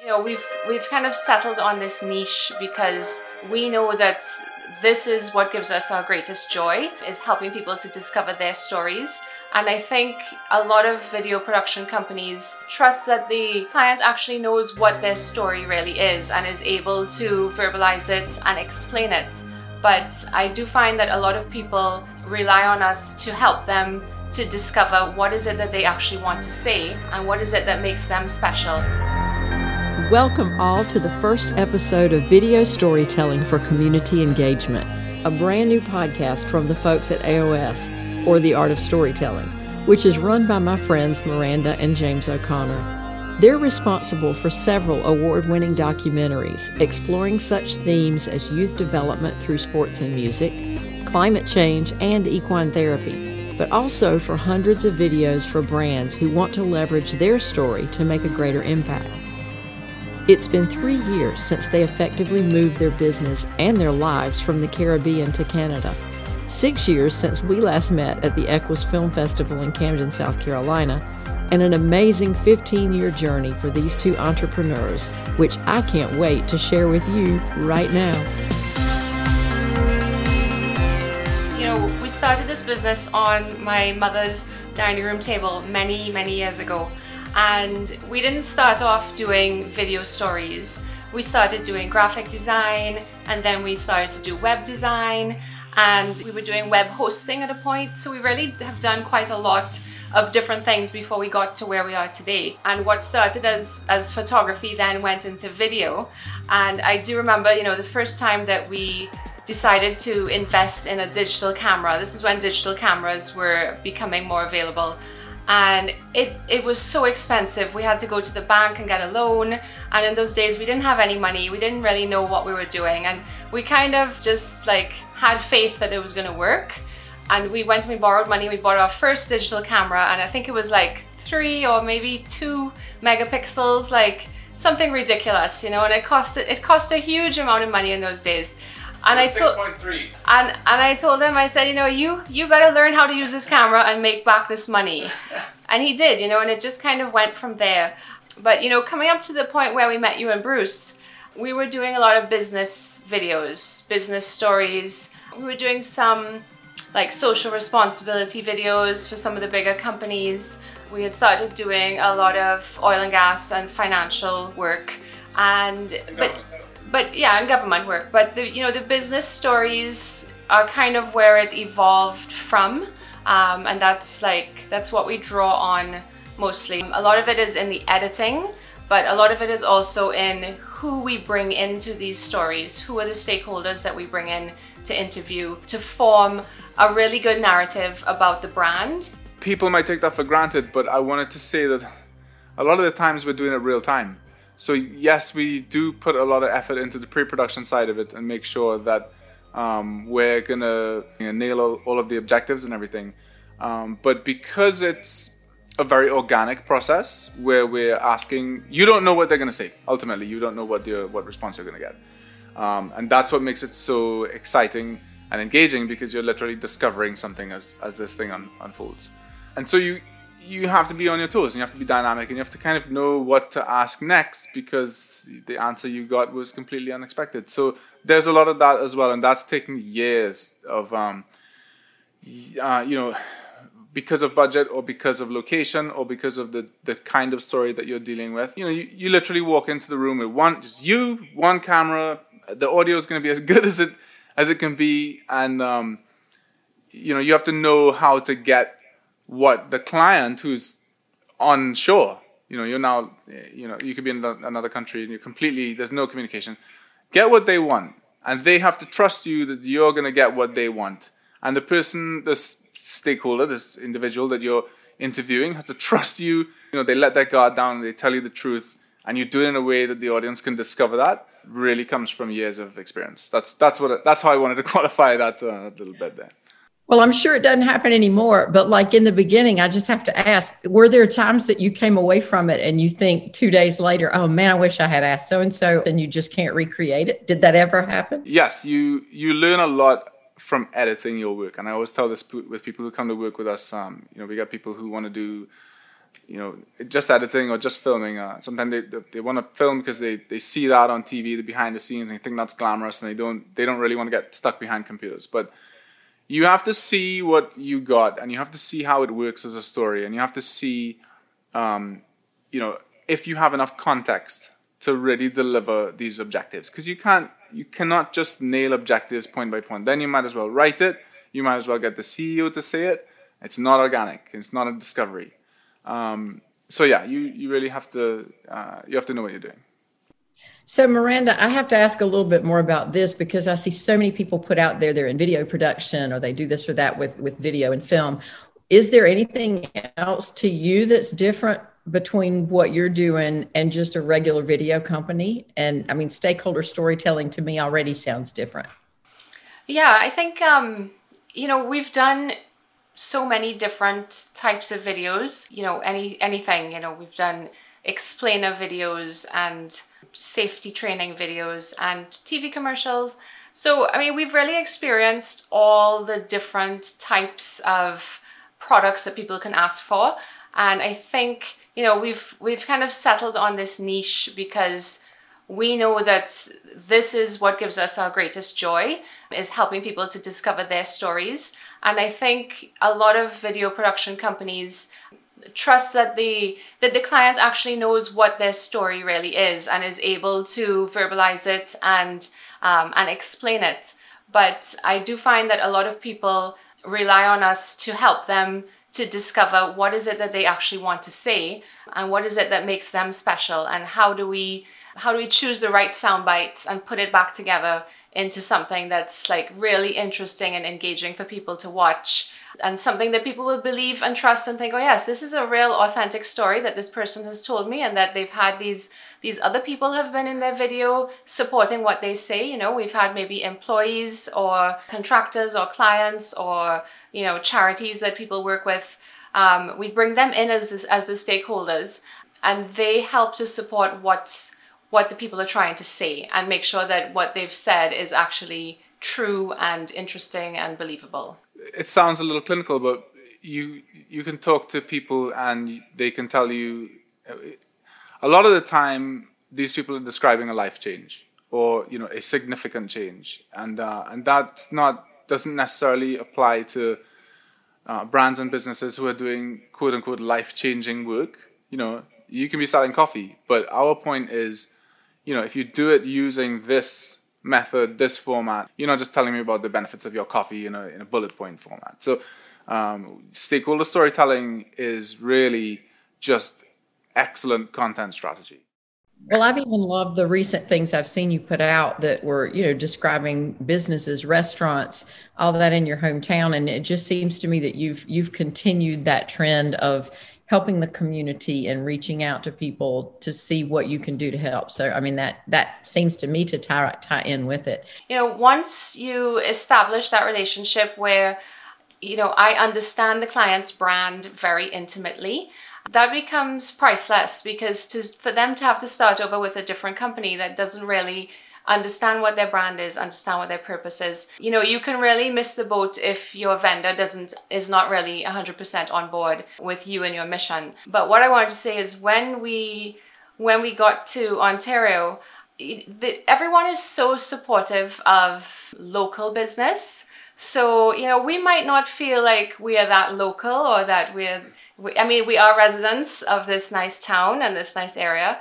You know, we've we've kind of settled on this niche because we know that this is what gives us our greatest joy is helping people to discover their stories. And I think a lot of video production companies trust that the client actually knows what their story really is and is able to verbalize it and explain it. But I do find that a lot of people rely on us to help them to discover what is it that they actually want to say and what is it that makes them special. Welcome all to the first episode of Video Storytelling for Community Engagement, a brand new podcast from the folks at AOS, or The Art of Storytelling, which is run by my friends Miranda and James O'Connor. They're responsible for several award winning documentaries exploring such themes as youth development through sports and music, climate change, and equine therapy, but also for hundreds of videos for brands who want to leverage their story to make a greater impact. It's been three years since they effectively moved their business and their lives from the Caribbean to Canada. Six years since we last met at the Equus Film Festival in Camden, South Carolina, and an amazing 15 year journey for these two entrepreneurs, which I can't wait to share with you right now. You know, we started this business on my mother's dining room table many, many years ago. And we didn't start off doing video stories. We started doing graphic design and then we started to do web design and we were doing web hosting at a point. So we really have done quite a lot of different things before we got to where we are today. And what started as, as photography then went into video. And I do remember, you know, the first time that we decided to invest in a digital camera. This is when digital cameras were becoming more available and it, it was so expensive. We had to go to the bank and get a loan. And in those days, we didn't have any money. We didn't really know what we were doing. And we kind of just like had faith that it was going to work. And we went and we borrowed money. We bought our first digital camera. And I think it was like three or maybe two megapixels, like something ridiculous, you know. And it cost, it cost a huge amount of money in those days. And I told and and I told him I said you know you you better learn how to use this camera and make back this money, and he did you know and it just kind of went from there. But you know coming up to the point where we met you and Bruce, we were doing a lot of business videos, business stories. We were doing some like social responsibility videos for some of the bigger companies. We had started doing a lot of oil and gas and financial work, and but but yeah, and government work. But the you know the business stories are kind of where it evolved from, um, and that's like that's what we draw on mostly. A lot of it is in the editing, but a lot of it is also in who we bring into these stories. Who are the stakeholders that we bring in to interview to form a really good narrative about the brand. People might take that for granted, but I wanted to say that a lot of the times we're doing it real time. So yes, we do put a lot of effort into the pre-production side of it and make sure that um, we're gonna you know, nail all, all, of the objectives and everything. Um, but because it's a very organic process where we're asking, you don't know what they're gonna say. Ultimately, you don't know what the what response you're gonna get, um, and that's what makes it so exciting and engaging because you're literally discovering something as as this thing un- unfolds. And so you you have to be on your toes and you have to be dynamic and you have to kind of know what to ask next because the answer you got was completely unexpected. So there's a lot of that as well, and that's taken years of, um, uh, you know, because of budget or because of location or because of the, the kind of story that you're dealing with. You know, you, you literally walk into the room with one, just you, one camera. The audio is going to be as good as it as it can be, and um, you know, you have to know how to get what the client who's on shore, you know, you're now, you know, you could be in another country and you're completely, there's no communication. Get what they want. And they have to trust you that you're going to get what they want. And the person, this stakeholder, this individual that you're interviewing has to trust you. You know, they let their guard down, they tell you the truth, and you do it in a way that the audience can discover that really comes from years of experience. That's that's what that's how I wanted to qualify that uh, a little bit there. Well, I'm sure it doesn't happen anymore, but like in the beginning, I just have to ask were there times that you came away from it and you think two days later, oh man, I wish I had asked so and so, and you just can't recreate it? Did that ever happen? Yes, you, you learn a lot from editing your work. And I always tell this with people who come to work with us. Um, you know, we got people who want to do you know, just editing or just filming. Uh, sometimes they, they, want to film because they, they see that on TV, the behind the scenes, and they think that's glamorous, and they don't they don't really want to get stuck behind computers. But you have to see what you got, and you have to see how it works as a story, and you have to see, um, you know, if you have enough context to really deliver these objectives, because you can't you cannot just nail objectives point by point. Then you might as well write it. You might as well get the CEO to say it. It's not organic. It's not a discovery. Um, so yeah, you you really have to uh, you have to know what you're doing. So Miranda, I have to ask a little bit more about this because I see so many people put out there they're in video production or they do this or that with with video and film. Is there anything else to you that's different between what you're doing and just a regular video company? And I mean, stakeholder storytelling to me already sounds different. Yeah, I think um, you know we've done so many different types of videos. You know, any anything. You know, we've done explainer videos and safety training videos and TV commercials. So, I mean, we've really experienced all the different types of products that people can ask for. And I think, you know, we've we've kind of settled on this niche because we know that this is what gives us our greatest joy is helping people to discover their stories and i think a lot of video production companies trust that the that the client actually knows what their story really is and is able to verbalize it and um, and explain it. But i do find that a lot of people rely on us to help them to discover what is it that they actually want to say and what is it that makes them special and how do we how do we choose the right sound bites and put it back together into something that's like really interesting and engaging for people to watch and something that people will believe and trust and think oh yes this is a real authentic story that this person has told me and that they've had these these other people have been in their video supporting what they say you know we've had maybe employees or contractors or clients or you know charities that people work with um, we bring them in as this, as the stakeholders and they help to support what what the people are trying to say and make sure that what they've said is actually true and interesting and believable. It sounds a little clinical, but you you can talk to people and they can tell you a lot of the time these people are describing a life change or you know a significant change. And uh, and that's not doesn't necessarily apply to uh, brands and businesses who are doing quote unquote life changing work. You know you can be selling coffee but our point is you know, if you do it using this method, this format, you're not just telling me about the benefits of your coffee in a, in a bullet point format. So, um, stakeholder storytelling is really just excellent content strategy. Well, I've even loved the recent things I've seen you put out that were, you know, describing businesses, restaurants, all that in your hometown, and it just seems to me that you've you've continued that trend of helping the community and reaching out to people to see what you can do to help. So, I mean, that that seems to me to tie, tie in with it. You know, once you establish that relationship where, you know, I understand the client's brand very intimately, that becomes priceless because to, for them to have to start over with a different company that doesn't really understand what their brand is, understand what their purpose is. You know, you can really miss the boat if your vendor doesn't is not really 100% on board with you and your mission. But what I wanted to say is when we when we got to Ontario, the, everyone is so supportive of local business. So, you know, we might not feel like we are that local or that we're, we, I mean, we are residents of this nice town and this nice area,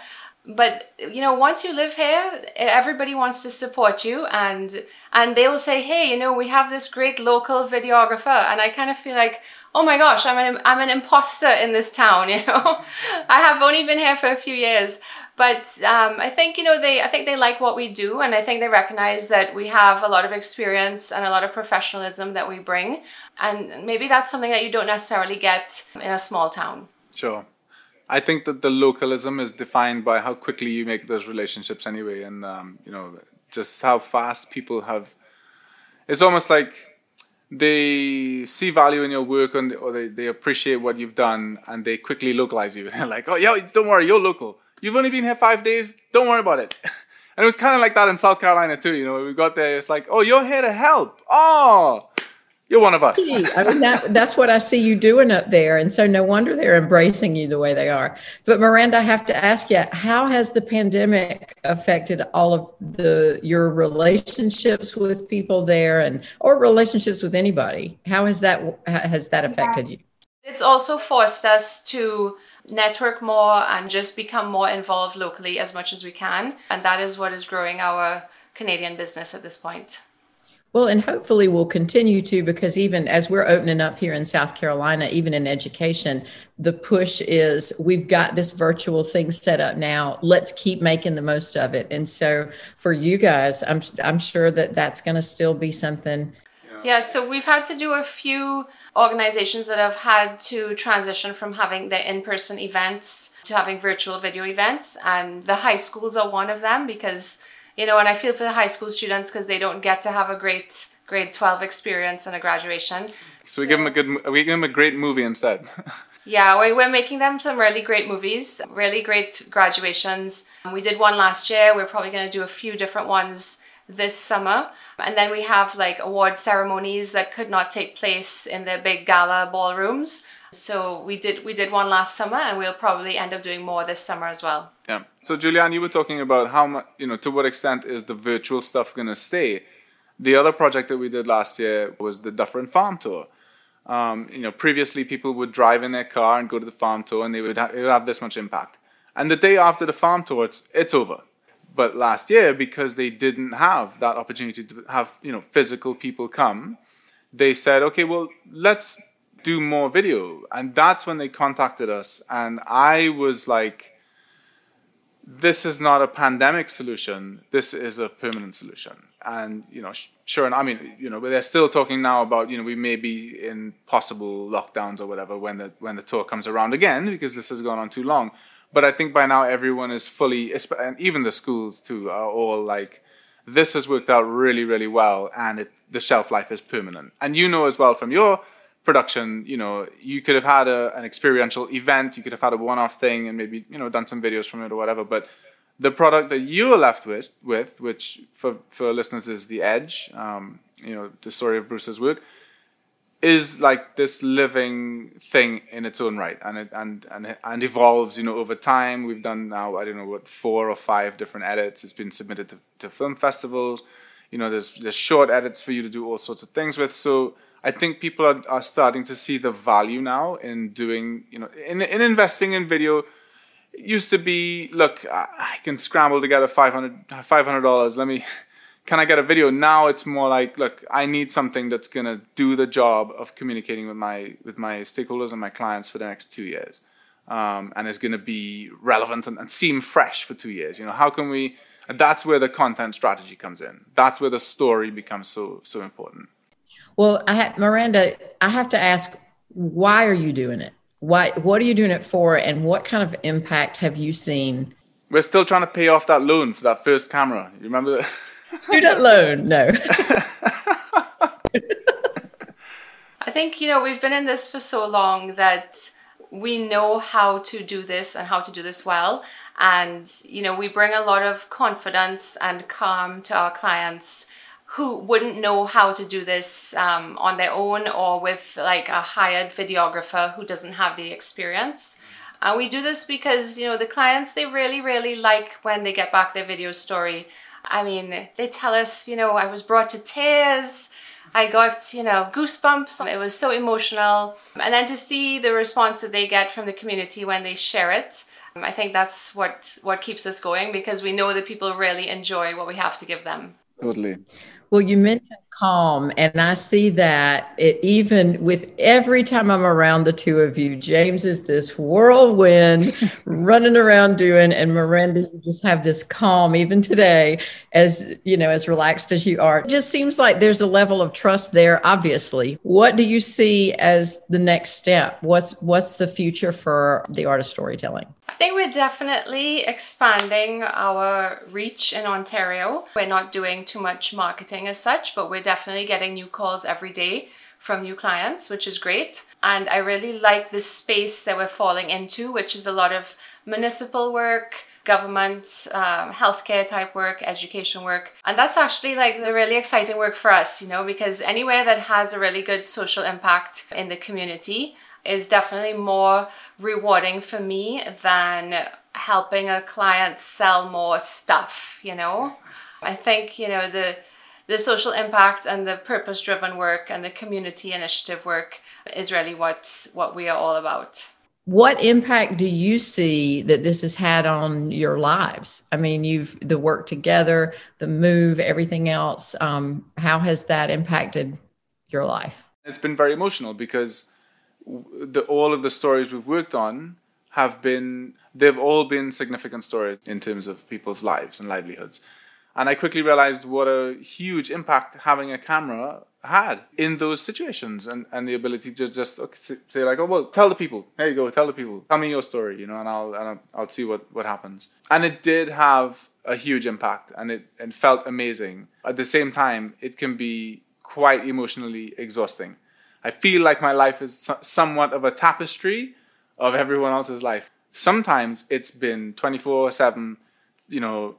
but you know once you live here everybody wants to support you and and they will say hey you know we have this great local videographer. And i kind of feel like oh my gosh i'm an i'm an imposter in this town you know? I have only been here for a few years. But um, i think you know they i think they like what we do and i think they recognize that we have a lot of experience and a lot of professionalism that we bring. And maybe that's something that you don't necessarily get in a small town. Sure I think that the localism is defined by how quickly you make those relationships anyway, and um, you know just how fast people have. It's almost like they see value in your work and or they, they appreciate what you've done and they quickly localize you. They're like, oh yeah, don't worry, you're local. You've only been here five days. Don't worry about it. And it was kind of like that in South Carolina too. You know, we got there, it's like, oh, you're here to help. Oh, you're one of us. I mean, that, that's what I see you doing up there. And so no wonder they're embracing you the way they are. But Miranda, I have to ask you, how has the pandemic affected all of the your relationships with people there and or relationships with anybody? How has that has that affected you? It's also forced us to network more and just become more involved locally as much as we can. And that is what is growing our Canadian business at this point. Well, and hopefully we'll continue to because even as we're opening up here in South Carolina, even in education, the push is we've got this virtual thing set up now. Let's keep making the most of it. And so for you guys, I'm I'm sure that that's going to still be something. Yeah, so we've had to do a few organizations that have had to transition from having the in-person events to having virtual video events and the high schools are one of them because you know, and I feel for the high school students because they don't get to have a great grade 12 experience and a graduation. So we give them a good, we give them a great movie instead. yeah, we, we're making them some really great movies, really great graduations. We did one last year. We're probably going to do a few different ones this summer. And then we have like award ceremonies that could not take place in the big gala ballrooms. So we did we did one last summer, and we'll probably end up doing more this summer as well. Yeah. So Julianne, you were talking about how much you know to what extent is the virtual stuff going to stay. The other project that we did last year was the Dufferin Farm Tour. Um, you know, previously people would drive in their car and go to the farm tour, and they would, ha- it would have this much impact. And the day after the farm tour, it's, it's over. But last year, because they didn't have that opportunity to have you know physical people come, they said, okay, well, let's do more video. And that's when they contacted us. And I was like, this is not a pandemic solution. This is a permanent solution. And, you know, sure. And I mean, you know, they're still talking now about, you know, we may be in possible lockdowns or whatever when the, when the tour comes around again, because this has gone on too long. But I think by now everyone is fully, and even the schools too, are all like, this has worked out really, really well, and it, the shelf life is permanent. And you know as well from your production, you know, you could have had a, an experiential event, you could have had a one-off thing, and maybe you know done some videos from it or whatever. But the product that you are left with, with which for for listeners is the Edge, um, you know, the story of Bruce's work, is like this living thing in its own right, and it and and and evolves, you know, over time. We've done now I don't know what four or five different edits. It's been submitted to, to film festivals. You know, there's there's short edits for you to do all sorts of things with. So I think people are, are starting to see the value now in doing, you know, in, in investing in video. It used to be, look, I can scramble together 500 $500. Let me, can I get a video? Now it's more like, look, I need something that's going to do the job of communicating with my, with my stakeholders and my clients for the next two years. Um, and is going to be relevant and, and seem fresh for two years. You know, how can we, and that's where the content strategy comes in. That's where the story becomes so, so important. Well, I ha- Miranda, I have to ask, why are you doing it? Why? What are you doing it for? And what kind of impact have you seen? We're still trying to pay off that loan for that first camera. You remember that? Student loan, no. I think you know we've been in this for so long that we know how to do this and how to do this well and you know we bring a lot of confidence and calm to our clients who wouldn't know how to do this um, on their own or with like a hired videographer who doesn't have the experience. And we do this because, you know, the clients, they really, really like when they get back their video story. I mean, they tell us, you know, I was brought to tears. I got, you know, goosebumps. It was so emotional. And then to see the response that they get from the community when they share it, I think that's what, what keeps us going because we know that people really enjoy what we have to give them. Totally. Well, you mentioned calm, and I see that it even with every time I'm around the two of you, James is this whirlwind running around doing, and Miranda, you just have this calm even today, as you know, as relaxed as you are. It just seems like there's a level of trust there, obviously. What do you see as the next step? What's what's the future for the art of storytelling? I think we're definitely expanding our reach in Ontario. We're not doing too much marketing as such, but we're definitely getting new calls every day from new clients, which is great. And I really like this space that we're falling into, which is a lot of municipal work, government, um, healthcare type work, education work. And that's actually like the really exciting work for us, you know, because anywhere that has a really good social impact in the community is definitely more rewarding for me than helping a client sell more stuff, you know. I think, you know, the the social impact and the purpose driven work and the community initiative work is really what what we are all about. What impact do you see that this has had on your lives? I mean you've the work together the move everything else um, how has that impacted your life? It's been very emotional because the, all of the stories we've worked on have been they've all been significant stories in terms of people's lives and livelihoods and i quickly realized what a huge impact having a camera had in those situations and, and the ability to just say like oh well tell the people. There you go tell the people. Tell me your story you know and I'll and I'll, I'll see what what happens. And it did have a huge impact and it and felt amazing. At the same time it can be quite emotionally exhausting. I feel like my life is somewhat of a tapestry of everyone else's life. Sometimes it's been 24 7 you know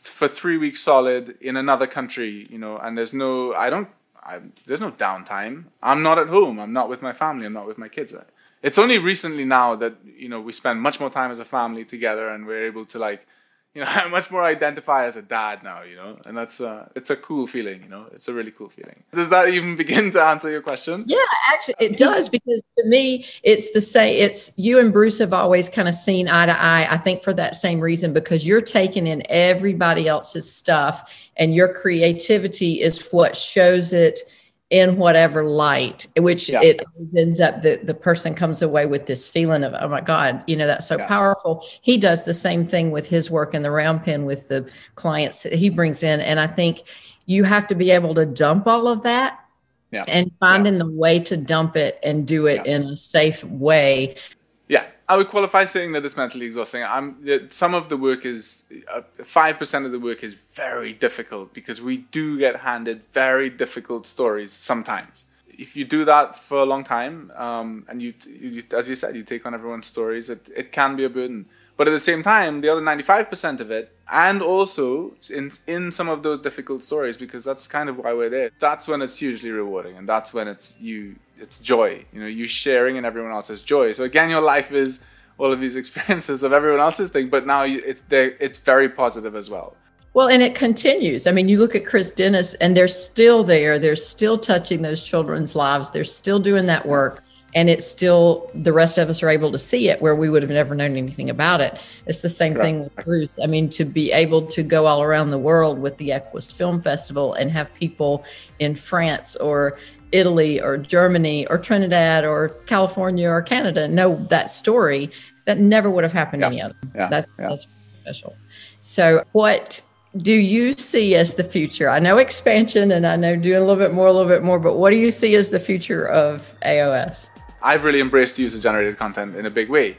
for three weeks solid in another country you know and there's no i don't I, there's no downtime. I'm not at home. I'm not with my family. I'm not with my kids. It's only recently now that you know we spend much more time as a family together, and we're able to like you know, I much more identify as a dad now, you know, and that's uh, it's a cool feeling, you know, it's a really cool feeling. Does that even begin to answer your question? Yeah, actually, it does because to me, it's the same. It's you and Bruce have always kind of seen eye to eye. I think for that same reason because you're taking in everybody else's stuff, and your creativity is what shows it in whatever light, which yeah. it ends up the, the person comes away with this feeling of, oh my God, you know, that's so yeah. powerful. He does the same thing with his work in the round pen with the clients that he brings in. And I think you have to be able to dump all of that yeah. and finding the way to dump it and do it in a safe way I would qualify saying that it's mentally exhausting. I'm some of the work is uh, five uh, percent of the work is very difficult because we do get handed very difficult stories sometimes. If you do that for a long time, um, and you, you, as you said, you take on everyone's stories, it, it can be a burden. But at the same time, the other 95% of it, and also in, in some of those difficult stories, because that's kind of why we're there, that's when it's hugely rewarding. And that's when it's you, it's joy. You know, you sharing in everyone else's joy. So again, your life is all of these experiences of everyone else's thing, but now you, it's, it's very positive as well. Well, and it continues. I mean, you look at Chris Dennis, and they're still there. They're still touching those children's lives. They're still doing that work and it's still the rest of us are able to see it where we would have never known anything about it. It's the same right. thing with Bruce. I mean, to be able to go all around the world with the Equus Film Festival and have people in France or Italy or Germany or Trinidad or California or Canada know that story that never would have happened yeah. any other. Yeah. That's, yeah. that's special. So, what do you see as the future? I know expansion and I know doing a little bit more, a little bit more, but what do you see as the future of AOS? I've really embraced user generated content in a big way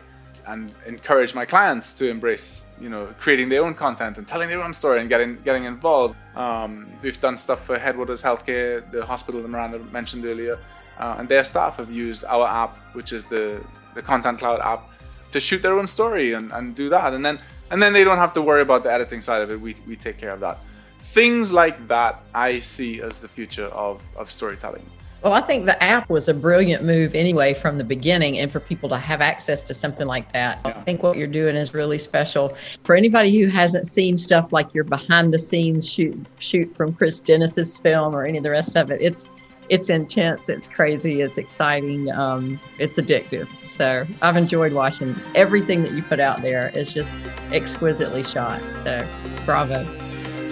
and encourage my clients to embrace, you know, creating their own content and telling their own story and getting getting involved. Um, we've done stuff for Headwaters Healthcare, the hospital that Miranda mentioned earlier, uh, and their staff have used our app, which is the the Content Cloud app, to shoot their own story and, and do that. And then and then they don't have to worry about the editing side of it. We we take care of that. Things like that I see as the future of, of storytelling. Well, I think the app was a brilliant move anyway from the beginning, and for people to have access to something like that. Yeah. I think what you're doing is really special. For anybody who hasn't seen stuff like your behind the scenes shoot shoot from Chris Dennis's film or any of the rest of it, it's it's intense, it's crazy, it's exciting, um, it's addictive. So I've enjoyed watching everything that you put out there. It's just exquisitely shot. So bravo.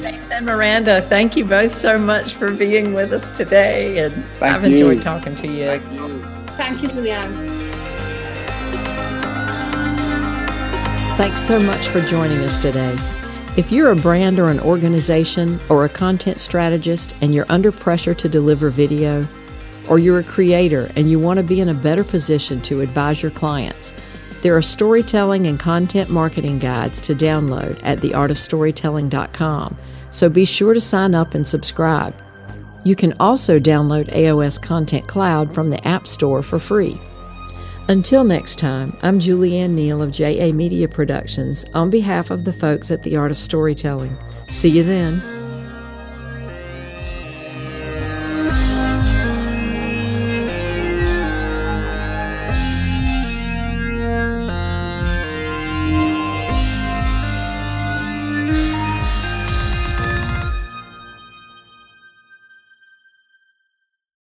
James and Miranda, thank you both so much for being with us today. And thank I've you. enjoyed talking to you. Thank you, thank you Leanne. Thanks so much for joining us today. If you're a brand or an organization or a content strategist and you're under pressure to deliver video, or you're a creator and you want to be in a better position to advise your clients, there are storytelling and content marketing guides to download at theartofstorytelling.com so be sure to sign up and subscribe. You can also download AOS Content Cloud from the App Store for free. Until next time, I'm Julianne Neal of JA Media Productions on behalf of the folks at The Art of Storytelling. See you then.